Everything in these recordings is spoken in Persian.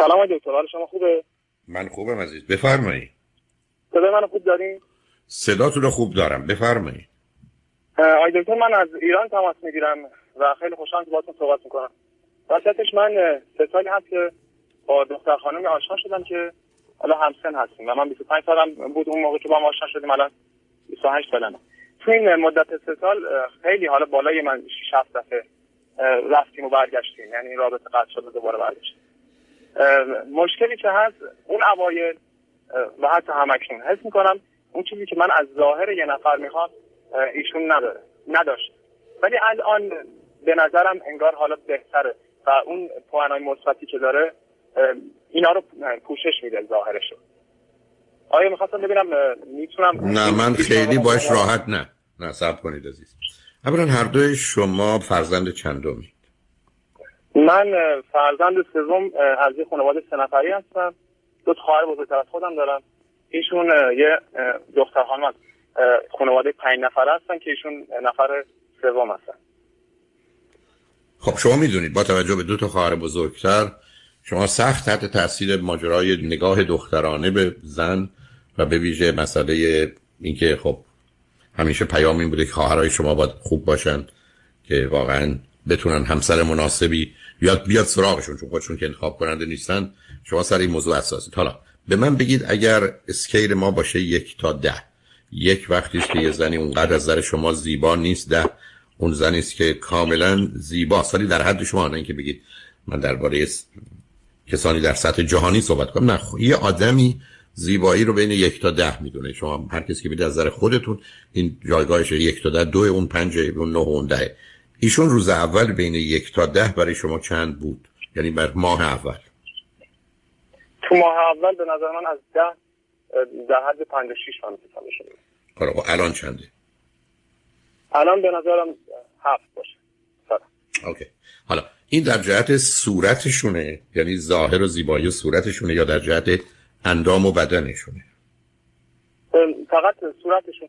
سلام دکتر حال شما خوبه؟ من خوبم عزیز. بفرمایید صدای منو خوب دارین؟ صداتون رو خوب دارم. بفرمایید آی دکتر من از ایران تماس می‌گیرم و خیلی خوشحالم که باهاتون صحبت می‌کنم. واسطش من سه سالی هست که با دختر خانمی آشنا شدم که حالا همسن هستیم و من 25 سالم بود. اون موقع که با هم آشنا شدیم الان 28 سالمه. تو این مدت سه سال خیلی حالا بالای من 6 7 دفعه رفتیم و برگشتیم. یعنی این رابطه قطع شده دوباره برگشتیم. مشکلی که هست اون اوایل و حتی همکنون. حس می‌کنم اون چیزی که من از ظاهر یه نفر می‌خوام ایشون نداره نداشت ولی الان به نظرم انگار حالا بهتره و اون پوانای مثبتی که داره اینا رو پوشش میده ظاهرشو. آیا می‌خواستم ببینم می‌تونم نه من خیلی باش راحت نه. نه صبر کنید عزیز. اولا هر دوی شما فرزند چندمی؟ من فرزند سوم از یه خانواده سه نفری هستم. دو خواهر بزرگتر از خودم دارم. ایشون یه دختر خانم از خانواده پنج نفر هستن که ایشون نفر سوم هستن. خب شما می‌دونید با توجه به دو تا خواهر بزرگتر شما سخت تحت تاثیر ماجرای نگاه دخترانه به زن و به ویژه مسئله اینکه خب همیشه پیام این بوده که خواهرای شما باید خوب باشن که واقعا بتونن همسر مناسبی بیاد بیاد سراغشون چون خودشون که انتخاب کننده نیستن شما سر این موضوع اساسید حالا به من بگید اگر اسکیل ما باشه یک تا ده. یک وقتی است که یه زنی اونقدر از نظر شما زیبا نیست ده اون زنی است که کاملا زیبا ولی در حد شما نه اینکه بگید من درباره کسانی در سطح جهانی صحبت کنم. نه یه آدمی زیبایی رو بین یک تا ده می‌دونه. شما هر کسی که بید از نظر خودتون این جایگاهش یک تا ده دو اون پنج اون نه اون ده ایشون روز اول بین یک تا ده برای شما چند بود؟ یعنی بر ماه اول. تو ماه اول به نظر من از ده در حد پنج و شیش من شده. خب الان چنده؟ الان به نظرم هفت باشه. اوکی. حالا این در جهت صورتشونه؟ یعنی ظاهر و زیبایی صورتشونه یا در جهت اندام و بدنشونه؟ فقط صورتشون.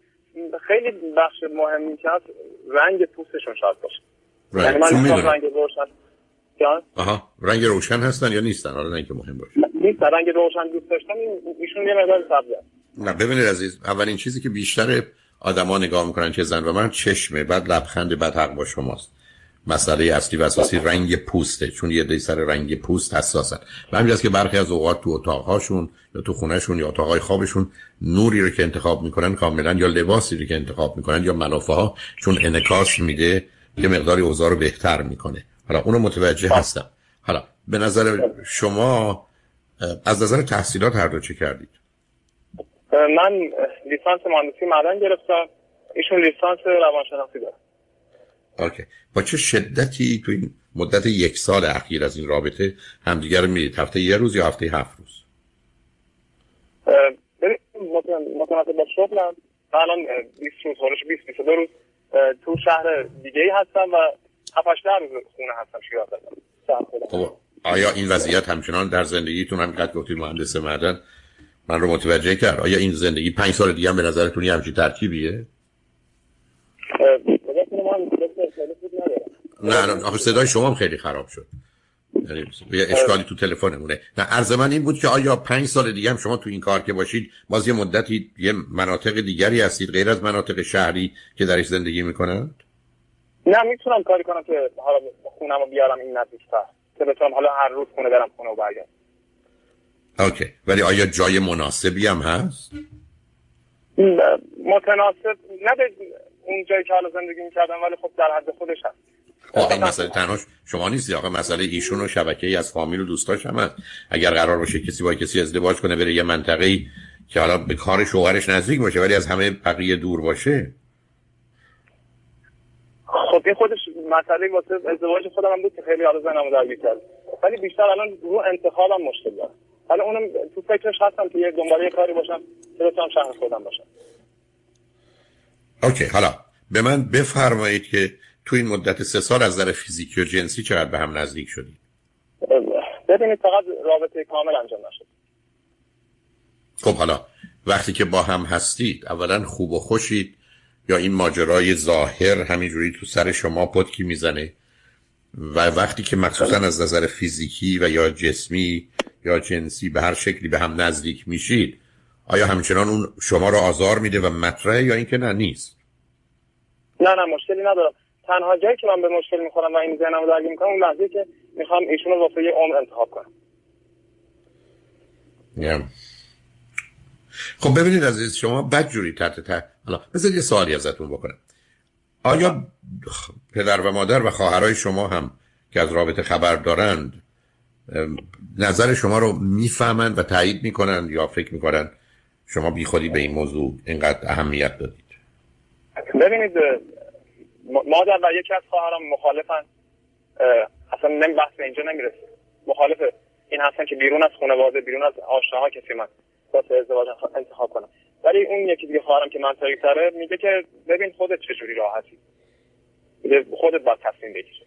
خیلی بخش مهمی که هست رنگ پوستشون شاید باشه. یعنی من رنگ روشن آها. رنگ روشن هستن یا نیستن؟ حالا نه مهم باشه. نیست رنگ روشن دوست داشتن ایشون یه مقدار سبزه نه ببینید عزیز اولین چیزی که بیشتر آدما نگاه می‌کنن که زن و من چشمه بعد لبخند بعد حق با شماست. مسئله اصلی و اساسی رنگ پوسته چون یه دی سر رنگ پوست حساسن. و همین که برخی از اوقات تو اتاقهاشون یا تو خونهشون یا اتاقهای خوابشون نوری رو که انتخاب می‌کنن کاملا یا لباسی رو که انتخاب می‌کنن یا ملافه ها چون انکاس میده یه مقداری اوضاع رو بهتر می‌کنه. حالا اونو متوجه هستم. حالا به نظر شما از نظر تحصیلات هر دو چه کردید؟ من لیسانس مهندسی معدن گرفتم. ایشون لیسانس روانشناسی داره. اوکی. با چه شدتی تو این مدت یک سال اخیر از این رابطه همدیگر می‌دید؟ هفته یه روز یا هفته هفت روز؟ متناسب با شغلم الان 20 روز حالش 20 22 روز تو شهر دیگه ای هستم و 7 روز خونه هستم شیراز خب آیا این وضعیت همچنان در زندگیتون همینقدر گفتید مهندس معدن؟ من رو متوجه کرد آیا این زندگی پنج سال دیگه هم به نظرتون یه همچین ترکیبیه؟ نه نه آخه صدای شما هم خیلی خراب شد. یعنی یه اشکالی تو تلفنمونه. نه عرض من این بود که آیا پنج سال دیگه هم شما تو این کار که باشید باز یه مدتی یه مناطق دیگری هستید غیر از مناطق شهری که درش زندگی می‌کنند نه می‌تونم کاری کنم که حالا خونم بیارم این نزدیکتر که بتونم حالا هر روز خونه برم خونه و برگردم. اوکی ولی آیا جای مناسبی هم هست؟ متناسب نه اون جایی که حالا زندگی می‌کردم ولی خب در حد خودش هست خب این مسئله تنها شما نیستی. آقا مسئله ایشون و شبکه ای از فامیل و دوستاش هم هست. اگر قرار باشه کسی با کسی ازدواج کنه بره یه منطقه ای که حالا به کار شوهرش نزدیک باشه ولی از همه بقیه دور باشه. خب این خودش مسئله واسه ازدواج خودم هم بود که خیلی حالا زنمو درگیر کرد ولی بیشتر الان رو انتخابم مشکل دارم حالا اونم تو فکرش هستم که یه دنبال یه کاری باشم که بتونم شهر خودم باشم. اوکی حالا به من بفرمایید که تو این مدت سه سال از نظر فیزیکی و جنسی چقدر به هم نزدیک شدید ببینید فقط رابطه کامل انجام نشد. خب حالا وقتی که با هم هستید اولا خوب و خوشید یا این ماجرای ظاهر همینجوری تو سر شما پتکی می‌زنه و وقتی که مخصوصا از نظر فیزیکی و یا جسمی یا جنسی به هر شکلی به هم نزدیک میشید آیا همچنان اون شما رو آزار میده و مطرحه یا اینکه نه نیست؟ نه نه مشکلی ندارم. تنها جایی که من به مشکل می‌خورم و این ذهنمو درگیر می‌کنم اون لحظه که می‌خوام ایشون رو واسه یه عمر انتخاب کنم. yeah. خب ببینید عزیز شما بدجوری تحت تحت حالا بذارید یه سوالی ازتون بکنم. آیا پدر و مادر و خواهرای شما هم که از رابطه خبر دارند نظر شما رو می‌فهمند و تایید می‌کنند یا فکر می‌کنند شما بیخودی به این موضوع اینقدر اهمیت دادید. ببینید مادر و یکی از خواهرام مخالفن. اصلا نمی بحث به اینجا نمی‌رسه. مخالف این هستن که بیرون از خانواده بیرون از آشناها کسی من. واسه ازدواج انتخاب کنم. ولی اون یکی دیگه خواهرم که من تره میگه که ببین خودت چجوری راحتی. خودت باید تصمیم بگیری.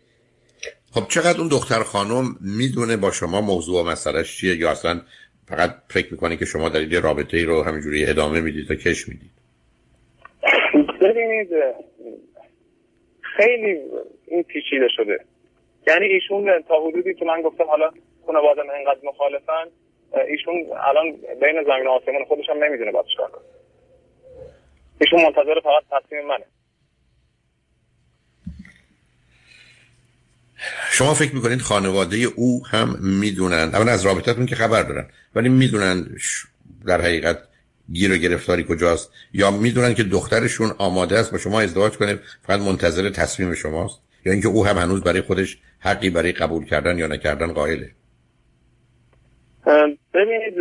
خب چقدر اون دختر خانم می‌دونه با شما موضوع و مسئلهش چیه یا اصلا فقط فکر می‌کنی که شما دارید یه رابطه ای رو همینجوری ادامه می‌دید و کش می‌دید؟ ببینید خیلی این پیچیده شده. یعنی ایشون تا حدودی که من گفتم حالا خانواده من اینقدر مخالفن ایشون الان بین زمین و آسمان خودش هم نمی‌دونه باید چیکار کنه. ایشون منتظر فقط تصمیم منه. شما فکر می‌کنید خانواده او هم می‌دونن؟ اما از رابطتون که خبر دارن. ولی می‌دونن در حقیقت گیر و گرفتاری کجاست یا می‌دونن که دخترشون آماده است با شما ازدواج کنه فقط منتظر تصمیم شماست؟ یا اینکه او هم هنوز برای خودش حقی برای قبول کردن یا نکردن قائله؟ ببینید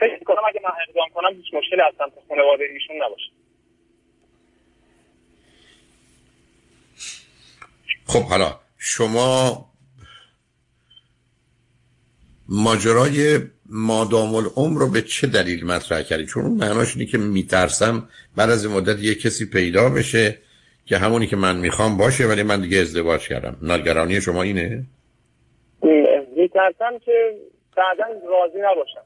فکر کنم اگه من اقدام کنم هیچ مشکلی از سمت خانواده ایشون نباشه. خب حالا شما ماجرای مادام العمر رو به چه دلیل مطرح کردی؟ چون اون معناش اینه که میترسم بعد از مدت یه کسی پیدا بشه که همونی که من می‌خوام باشه ولی من دیگه ازدواج کردم. نگرانی شما اینه؟ میترسم که بعدا راضی نباشم.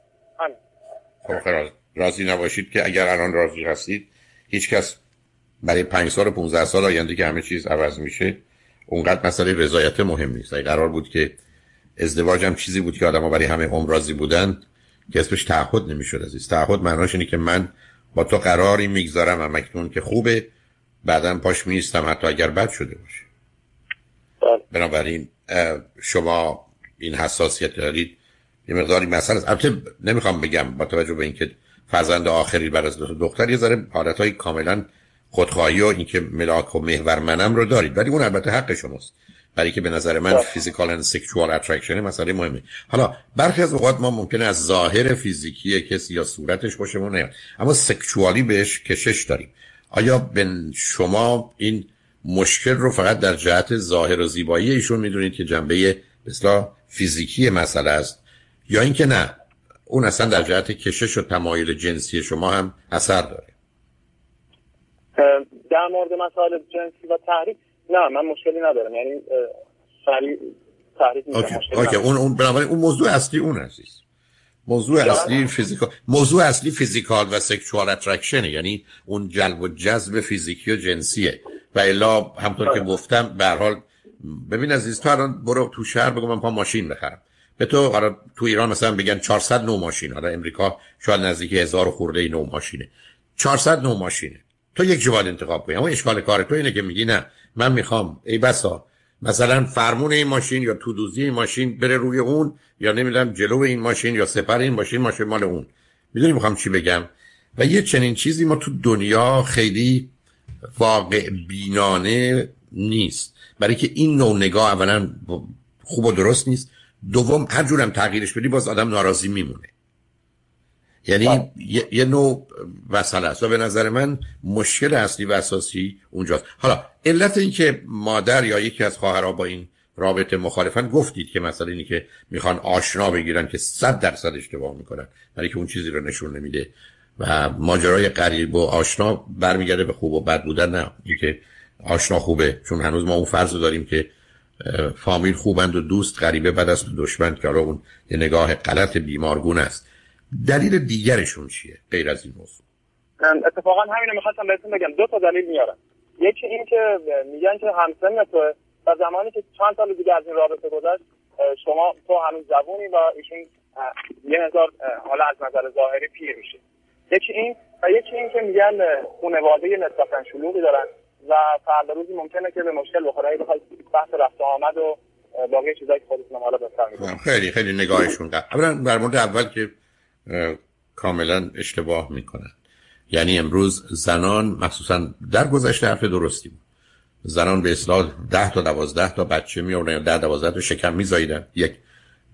خب راضی. نباشید که اگر الان راضی هستید هیچکس برای پنج سال و 15 سال آینده که همه چیز عوض میشه اونقدر مسئله رضایت مهم نیست. اگه قرار بود که ازدواج هم چیزی بود که آدم برای همه عمر راضی بودن که اسمش تعهد نمی‌شد عزیز. تعهد معناش اینه که من با تو قراری می‌گذارم و مکنون که خوبه بعدا پاش میستم حتی اگر بد شده باشه. بله. بنابراین شما این حساسیت دارید. یه مقداری مثلا البته نمی‌خوام بگم با توجه به اینکه فرزند آخری بر از دختر یه ذره حالتهای کاملا خودخواهی و اینکه ملاک و محور منم رو دارید. ولی اون البته حق شماست. برای که به نظر من physical and sexual attraction مسئله مهمه. حالا برخی از اوقات ما ممکنه از ظاهر فیزیکی کسی یا صورتش خوشمون نیاد. اما سکشوالی بهش کشش داریم. آیا به شما این مشکل رو فقط در جهت ظاهر و زیبایی ایشون می‌دونید که جنبه مثلا فیزیکی مسئله است؟ یا اینکه نه اون اصلا در جهت کشش و تمایل جنسی شما هم اثر داره؟ در مورد مسائل جنسی و تحریک نه من مشکلی ندارم. یعنی سریع تحریک okay. اون اون بنابراین اون موضوع اصلی اون عزیز. موضوع اصلی physical موضوع اصلی physical و sexual attraction ه یعنی اون جلب و جذب فیزیکی و جنسیه. و الا همونطور که گفتم به حال ببین عزیز تو الان برو تو شهر بگو من پا ماشین بخرم. به تو حالا تو ایران مثلا بگن 400 نو ماشین. حالا امریکا شاید نزدیک هزار خورده نو ماشینه. 400 نو ماشینه. تو یک جواد انتخاب کنی. اما اشکال کار تو اینه که میگی نه. من می‌خوام. ای بسا مثلا فرمون این ماشین یا تو دوزی این ماشین بره روی اون یا نمی‌دونم جلو این ماشین یا سپر این ماشین ماشین مال اون. می‌دونی می‌خوام چی بگم؟ و یه چنین چیزی ما تو دنیا خیلی واقع بینانه نیست. برای که این نوع نگاه اولا خوب و درست نیست. دوم هر جورم تغییرش بدی باز آدم ناراضی میمونه. یعنی یه،, یه نوع مسئله است و به نظر من مشکل اصلی و اساسی اونجاست. حالا علت این که مادر یا یکی از خواهرها با این رابطه مخالفن گفتید که مثلا اینی که می‌خوان آشنا بگیرن که صد درصد اشتباه می‌کنن برای که اون چیزی رو نشون نمیده و ماجرای قریب و آشنا برمیگرده به خوب و بد بودن نه. اینکه آشنا خوبه چون هنوز ما اون فرض داریم که فامیل خوبند و دوست غریبه بد است و دشمن که اون یه نگاه غلط بیمارگون است. دلیل دیگرشون چیه غیر از این موضوع؟ اتفاقا همین رو می‌خواستم بهتون بگم. دو تا دلیل میارم. یکی این که میگن که همسن تو و زمانی که چند سال دیگه از این رابطه گذشت شما تو هنوز جوونی و ایشون یه هزار حالا از نظر ظاهری پیر میشه. یکی این و یکی این که میگن خانواده نسبتا شلوغی دارن و فردا روزی ممکنه که به مشکل بخوره. اگه بخواید بحث رفت آمد و باقی چیزایی که خودتون حالا بفهمید خیلی خیلی نگاهشون اولا در مورد اول که کاملا اشتباه می‌کنن. یعنی امروز زنان مخصوصا در گذشته حرف درستی بود. زنان به اصلاح ده تا دوازده تا بچه می یا ده دوازده تا شکم می زایدن. یک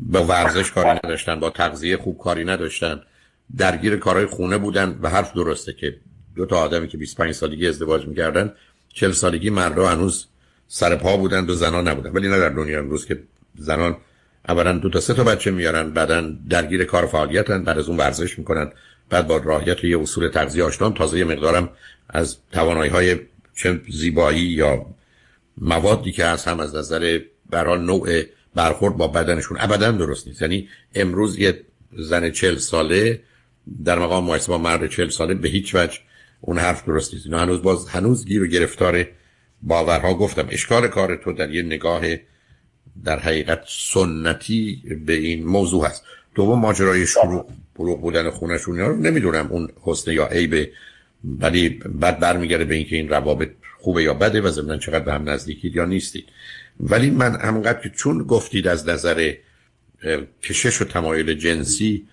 با ورزش کاری نداشتن با تغذیه خوب کاری نداشتن. درگیر کارهای خونه بودن و حرف درسته که دو تا آدمی که 25 سالگی ازدواج می‌کردن 40 سالگی مردا هنوز سر پا بودن و زنان نبودن. ولی نه در دنیا امروز که زنان اولا دو تا سه تا بچه میارن بعدا درگیر کار فعالیتن بعد از اون ورزش می‌کنن بعد با راهیت یه اصول تغذیه آشنا تازه یه مقدارم از توانایی های چه زیبایی یا موادی که هست هم از نظر برای نوع برخورد با بدنشون ابدا درست نیست. یعنی امروز یه زن چل ساله در مقام مقایسه با مرد چل ساله به هیچ وجه اون حرف درست نیست. هنوز باز هنوز گیر و گرفتار باورها گفتم. اشکال کار تو در یه نگاه در حقیقت سنتی به این موضوع هست. دوم ماجرای شروع بروغ بودن خونشون رو نمی‌دونم اون حسن یا عیب ولی بعد برمیگرده به اینکه این روابط خوبه یا بده و ضمن چقدر به هم نزدیکید یا نیستید. ولی من همقدر که چون گفتید از نظر کشش و تمایل جنسی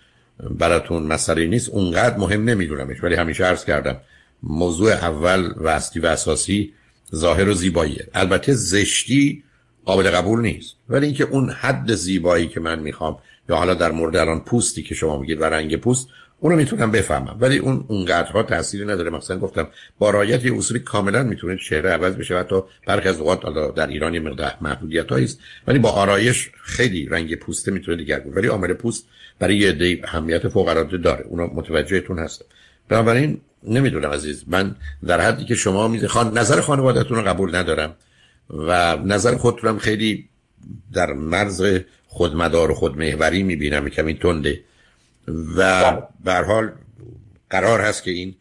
براتون مسئله نیست اونقدر مهم نمیدونمش ولی همیشه عرض کردم موضوع اول و اصلی و اساسی ظاهر و زیباییه. البته زشتی قابل قبول نیست. ولی اینکه اون حد زیبایی که من می‌خوام یا حالا در مورد الان پوستی که شما میگید و رنگ پوست اونو می‌تونم بفهمم. ولی اون اونقدرها تأثیری نداره. مثلا گفتم با رعایت یه اصولی کاملا می‌تونه چهره عوض بشه حتی برخی از اوقات در ایران یه مقدار محدودیت است. ولی با آرایش خیلی رنگ پوسته می‌تونه دیگر بود ولی عامل پوست برای یه دی اهمیت فوق العاده داره. اونا متوجهتون هستم بنابراین نمی‌دونم عزیز من در حدی که شما میده خان... نظر خانوادهتون رو قبول ندارم. و نظر خودتونم خیلی در مرز خودمدار و خودمهوری می‌بینم کمی تنده. و به حال قرار هست که این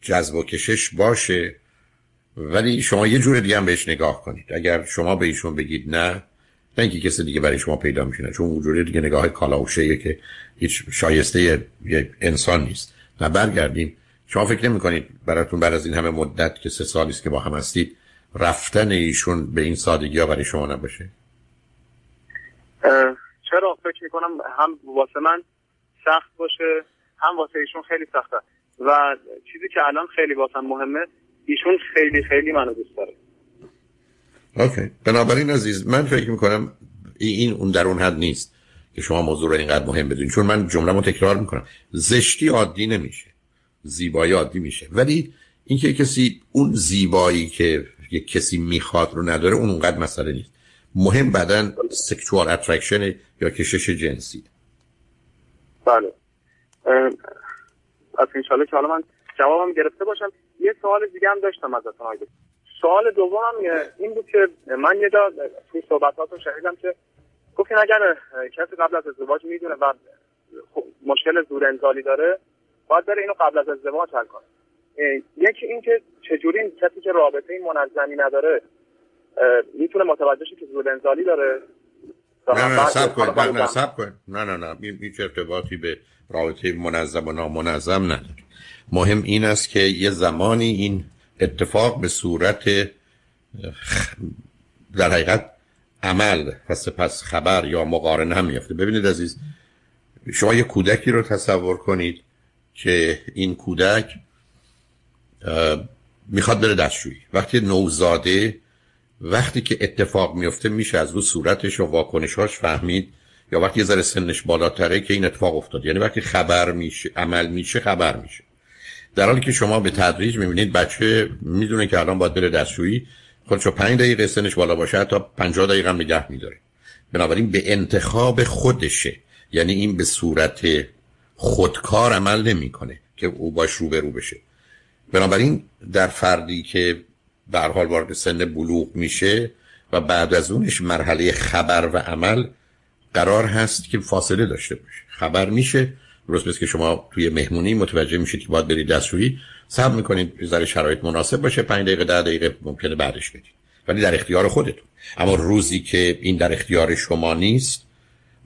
جذب و کشش باشه. ولی شما یه جور دیگه هم بهش نگاه کنید. اگر شما به ایشون بگید نه نه اینکه کسی دیگه برای شما پیدا میشه چون اون دیگه نگاه کالاوشه که هیچ شایسته یه انسان نیست. و برگردیم. شما فکر نمی کنید براتون بعد از این همه مدت که سه سالی است که با هم هستید رفتن ایشون به این سادگی ها برای شما نباشه؟ چرا؟ فکر می‌کنم هم واسه من سخت باشه هم واسه ایشون خیلی سخته. و چیزی که الان خیلی واسه مهمه ایشون خیلی خیلی منو دوست داره. Okay. بنابراین عزیز من فکر می‌کنم این اون در اون حد نیست که شما موضوع رو اینقدر مهم بدونید. چون من جمله رو تکرار می‌کنم. زشتی عادی نمیشه. زیبایی عادی میشه. ولی اینکه کسی اون زیبایی که یک کسی می‌خواد رو نداره اون اونقدر مسئله نیست. مهم بدن sexual attraction یا کشش جنسی. بله. از انشالله که حالا من جوابم گرفته باشم. یه سوال دیگه هم داشتم ازتون آقای سوال دومم این بود که من یه جا توی صحبتاتون شنیدم که گفتین اگر کسی قبل از ازدواج می‌دونه و مشکل زور انزالی داره باید بره اینو قبل از ازدواج حل کنه. یکی این که چجوری کسی که رابطه منظمی نداره می‌تونه متوجه که زور انزالی داره؟ نه نه سب کن نه نه سب کن نه نه نه. هیچ ارتباطی به رابطه منظم و نامنظم نداره. مهم این است که یه زمانی این اتفاق به صورت در حقیقت عمل و سپس خبر یا مقارنه هم میفته ببینید عزیز شما یه کودکی رو تصور کنید که این کودک می‌خواد بره دستشویی. وقتی نوزاده وقتی که اتفاق میفته میشه از رو صورتش و واکنشاش فهمید. یا وقتی یه ذره سنش بالاتره که این اتفاق افتاد. یعنی وقتی خبر میشه عمل میشه خبر میشه. در حالی که شما به تدریج می‌بینید بچه می‌دونه که الان باید بره دستشویی. خودشو پنج دقیقه سنش بالا باشه تا 50 دقیقه هم نگه میداره. بنابراین به انتخاب خودشه. یعنی این به صورت خودکار عمل نمی‌کنه که او باش روبرو بشه. بنابراین در فردی که به حال وارد سن بلوغ میشه و بعد از اونش مرحله خبر و عمل قرار هست که فاصله داشته باشه. خبر میشه درست که شما توی مهمونی متوجه میشید که باید برید دستشویی. صبر می‌کنید ذره شرایط مناسب باشه 5 دقیقه 10 دقیقه ممکنه بعدش بدید. ولی در اختیار خودتون. اما روزی که این در اختیار شما نیست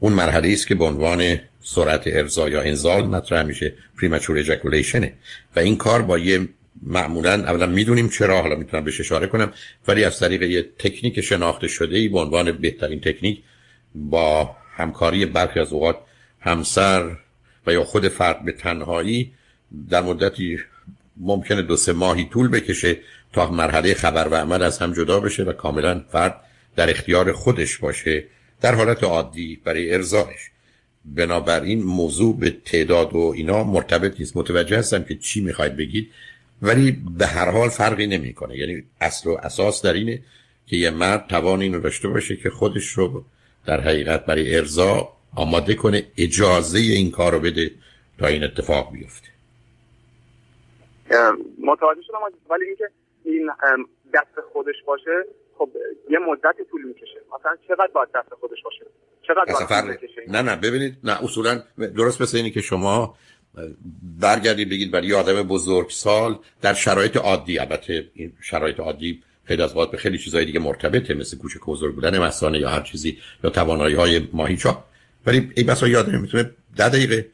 اون مرحله است که به عنوان سرعت ارضا یا انزال مطرح میشه. پریمچور اجاکولیشنه و این کار با یه معمولا اولا می‌دونیم چرا حالا می‌تونم بهش اشاره کنم ولی از طریق یه تکنیک شناخته شده ای به عنوان بهترین تکنیک با همکاری برخی از اوقات همسر و یا خود فرد به تنهایی در مدتی ممکنه دو سه ماهی طول بکشه تا مرحله خبر و عمل از هم جدا بشه و کاملا فرد در اختیار خودش باشه در حالت عادی برای ارزایش بنابراین موضوع به تعداد و اینا مرتبط نیست. متوجه هستم که چی می‌خواید بگید. ولی به هر حال فرقی نمی‌کنه. یعنی اصل و اساس در اینه که یه مرد توان اینو داشته باشه که خودش رو در حقیقت برای ارضا آماده کنه اجازه این کار رو بده تا این اتفاق بیفته. متوجه شدم ولی اینکه این دست خودش باشه خب یه مدت طول می‌کشه. مثلا چقدر باید دست خودش باشه؟ چقدر باید نه نه ببینید نه اصولا درست مثل اینی که شما برگردید بگید برای آدم بزرگ سال در شرایط عادی البته این شرایط عادی خیلی از به خیلی چیزهای دیگه مرتبطه مثل کوچه بزرگ بودن مسانه یا هر چیزی یا توانایی های ماهیچا ولی این بسا یادم می‌تونه ده دقیقه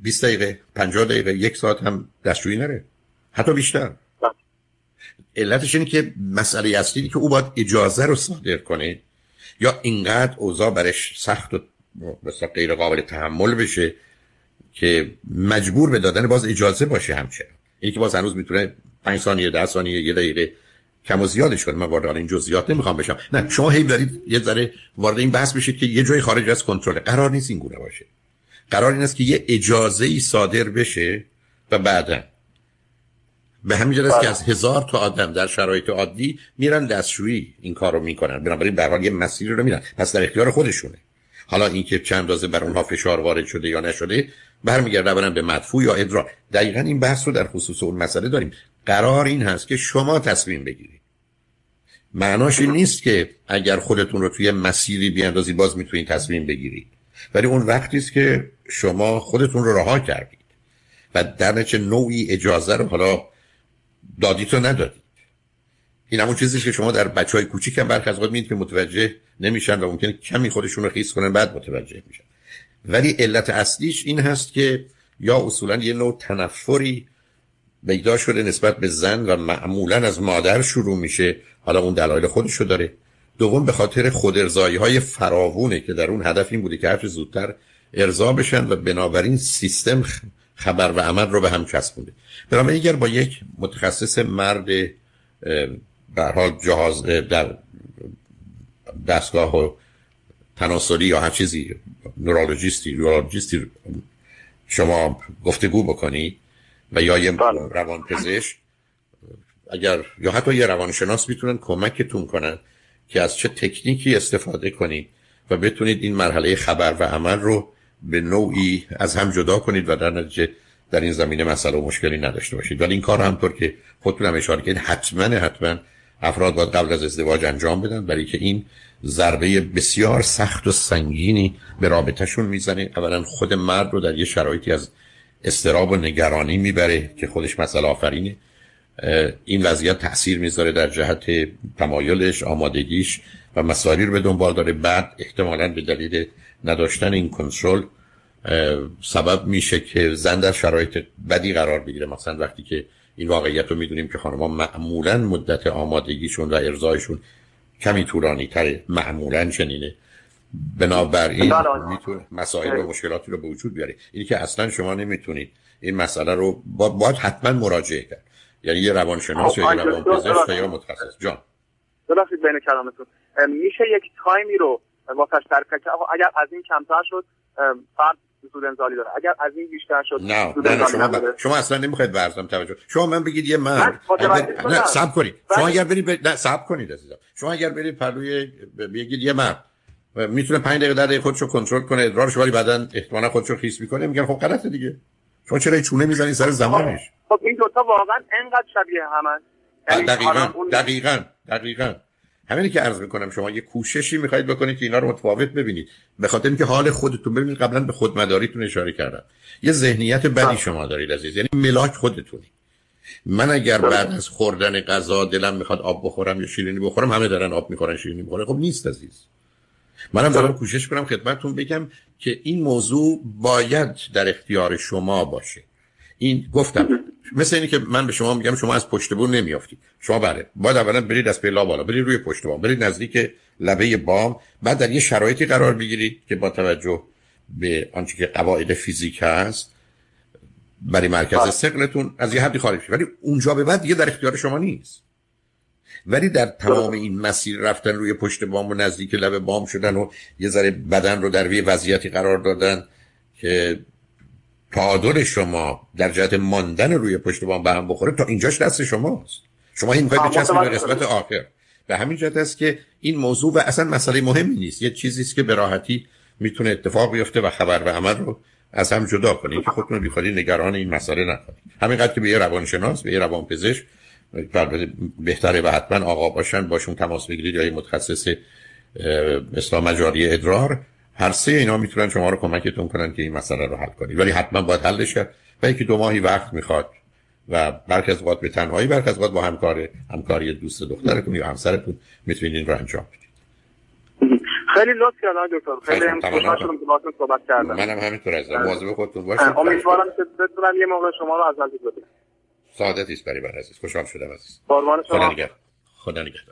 20 دقیقه 50 دقیقه یک ساعت هم دستشویی نره حتی بیشتر. علتش اینه که مسئله اصلی که او باید اجازه رو صادر کنه یا اینقدر اوضاع برش سخت و مثلا غیر قابل تحمل بشه که مجبور به دادن باز اجازه باشه همچنان. اینی که باز هنوز می‌تونه 5 ثانیه 10 ثانیه یه دقیقه کم و زیادش کنه. من وارد این جزئیات نمی‌خوام بشم. نه شما هی دارید یه ذره وارد این بحث بشید که یه جای خارج از کنترل. قرار نیست این گونه باشه. قرار این است که یه اجازه ای صادر بشه و بعدا. به همین جهت که از هزار تا آدم در شرایط عادی میرن دستشویی این کار رو می‌کنن. بنابراین به حال یه مسیری رو میرن. پس در اختیار خودشونه. حالا اینکه چند رازه بر اونها فشار وارد شده یا نشده برمیگرده اولا به مدفوع یا ادرا دقیقا این بحث رو در خصوص اون مسئله داریم. قرار این هست که شما تصمیم بگیرید. معناش این نیست که اگر خودتون رو توی مسیری بیاندازی باز می‌تونید تصمیم بگیرید. ولی اون وقتی است که شما خودتون رو رها کردید و در چه نوعی اجازه رو حالا دادید و ندادید. این همون چیزی که شما در بچه های کوچیک هم برخ از که متوجه نمیشن و ممکنه کمی خودشون رو خیس کنن بعد متوجه میشن. ولی علت اصلیش این هست که یا اصولا یه نوع تنفری پیدا شده نسبت به زن و معمولا از مادر شروع میشه. حالا اون دلایل خودشو داره. دوم به خاطر خود ارزایی های فراوونه که در اون هدف این بوده که هرچه زودتر ارضا بشن و بنابراین سیستم خبر و عمل رو به هم چسبونده. بنابراین اگر با یک متخصص مرد به حال جهاز در دستگاه و تناسلی یا هر چیزی نورولوژیستی نورولوژیستی شما گفتگو بکنی و یا یه بله. روان پزشک اگر یا حتی یه روانشناس می‌تونن کمکتون کنن که از چه تکنیکی استفاده کنید و بتونید این مرحله خبر و عمل رو به نوعی از هم جدا کنید و در نتیجه در این زمینه مسئله و مشکلی نداشته باشید ولی این کار همطور که خودتون هم اشاره کردید حتما حتما افراد باید قبل از ازدواج انجام بدن برای که این ضربه بسیار سخت و سنگینی به رابطهشون می‌زنه. اولا خود مرد رو در یه شرایطی از استراب و نگرانی می‌بره که خودش مسئله آفرینه. این وضعیت تاثیر می‌ذاره در جهت تمایلش آمادگیش و مسائلی رو به دنبال داره. بعد احتمالا به دلیل نداشتن این کنترل سبب میشه که زن در شرایط بدی قرار بگیره. مثلا وقتی که این واقعیت رو می‌دونیم که خانمها معمولا مدت آمادگیشون و ارزایشون کمی طولانی تره معمولا چنینه. بنابراین بله. می‌تونه مسائل و مشکلاتی رو به وجود بیاره. اینی که اصلا شما نمی‌تونید این مسئله رو باید حتما مراجعه کرد. یعنی یه روانشناس یا یه روانپزشک یا متخصص. جان. ببخشید بین کلامتون. میشه یک تایمی رو واسش در اگر از این کمتر شد فرد سود انزالی داره. اگر از این بیشتر شد نه نه, شما, ب... شما اصلا نمی‌خواید ورزم توجه. شما من بگید یه مرد. نه سب کنید. شما اگر برید ب... نه سب کنید عزیزم. شما اگر برید پلوی بگید یه مرد. می‌تونه 5 دقیقه 10 دقیقه خودشو کنترل کنه ادرارش ولی بعدا احتمالاً خودشو خیس می‌کنه. میگن خب غلطه دیگه. شما چرا چونه می‌زنید سر زمانش؟ خب این دو تا واقعا انقدر شبیه همن یعنی دقیقاً دقیقاً دقیقاً. همینی که عرض می‌کنم شما یه کوششی می‌خواید بکنید که اینا رو متفاوت ببینید. به خاطر اینکه حال خودتون ببینید قبلا به خودمداریتون اشاره کردم. یه ذهنیت بدی شما دارید عزیز یعنی ملاک خودتونی. من اگر بعد از خوردن غذا دلم می‌خواد آب بخورم یا شیرینی بخورم همه دارن آب می‌خورن شیرینی بخورن خب نیست عزیز. منم دارم کوشش کنم خدمتتون بگم که این موضوع باید در اختیار شما باشه. این گفتم. مثل اینی که من به شما میگم شما از پشت بون نمیافتید. شما بله باید اولا برید از پیلا بالا برید روی پشت بام برید نزدیک لبه بام بعد در یه شرایطی قرار بگیرید که با توجه به آنچه که قواعد فیزیک هست برای مرکز بله. سقلتون از یه حدی خارج ولی اونجا به بعد دیگه در اختیار شما نیست. ولی در تمام این مسیر رفتن روی پشت بام و نزدیک لب بام شدن و یه ذره بدن رو در یه وضعیتی قرار دادن که تعادل شما در جهت ماندن روی پشت بام به هم بخوره تا اینجاش دست شماست. شما این می‌خواید بچسبید به قسمت آخر. به همین جهت است که این موضوع و اصلا مسئله مهمی نیست. یه چیزی است که به راحتی می‌تونه اتفاق بیفته و خبر و عمل رو از هم جدا کنید که خودتون بیخوادی نگران این مسئله نکنید. همینقدر که به یه روانشناس به یه روانپزشک بهتره و حتما آقا باشن باشون تماس بگیرید یا یه متخصص اسلام مجاری ادرار. هر سه اینا می‌تونن شما رو کمکتون کنن که این مسئله رو حل کنید ولی حتما باید حلش کرد. و یکی دو ماهی وقت می‌خواد و برخی از به تنهایی برخی از با همکار همکاری دوست دخترتون یا همسرتون می‌تونید این رو انجام بدید. خیلی لطف کردن دکتر. خیلی هم خوشحال شدم که باهاتون صحبت کردم. منم همینطور هستم. مواظب خودتون باشید. امیدوارم که بتونم یه موقع شما رو از نزدیک ببینم سعادتی است برای من عزیز. خوشحال شدم عزیز. قربان شما. خدا نگهدار. خدا نگهدار.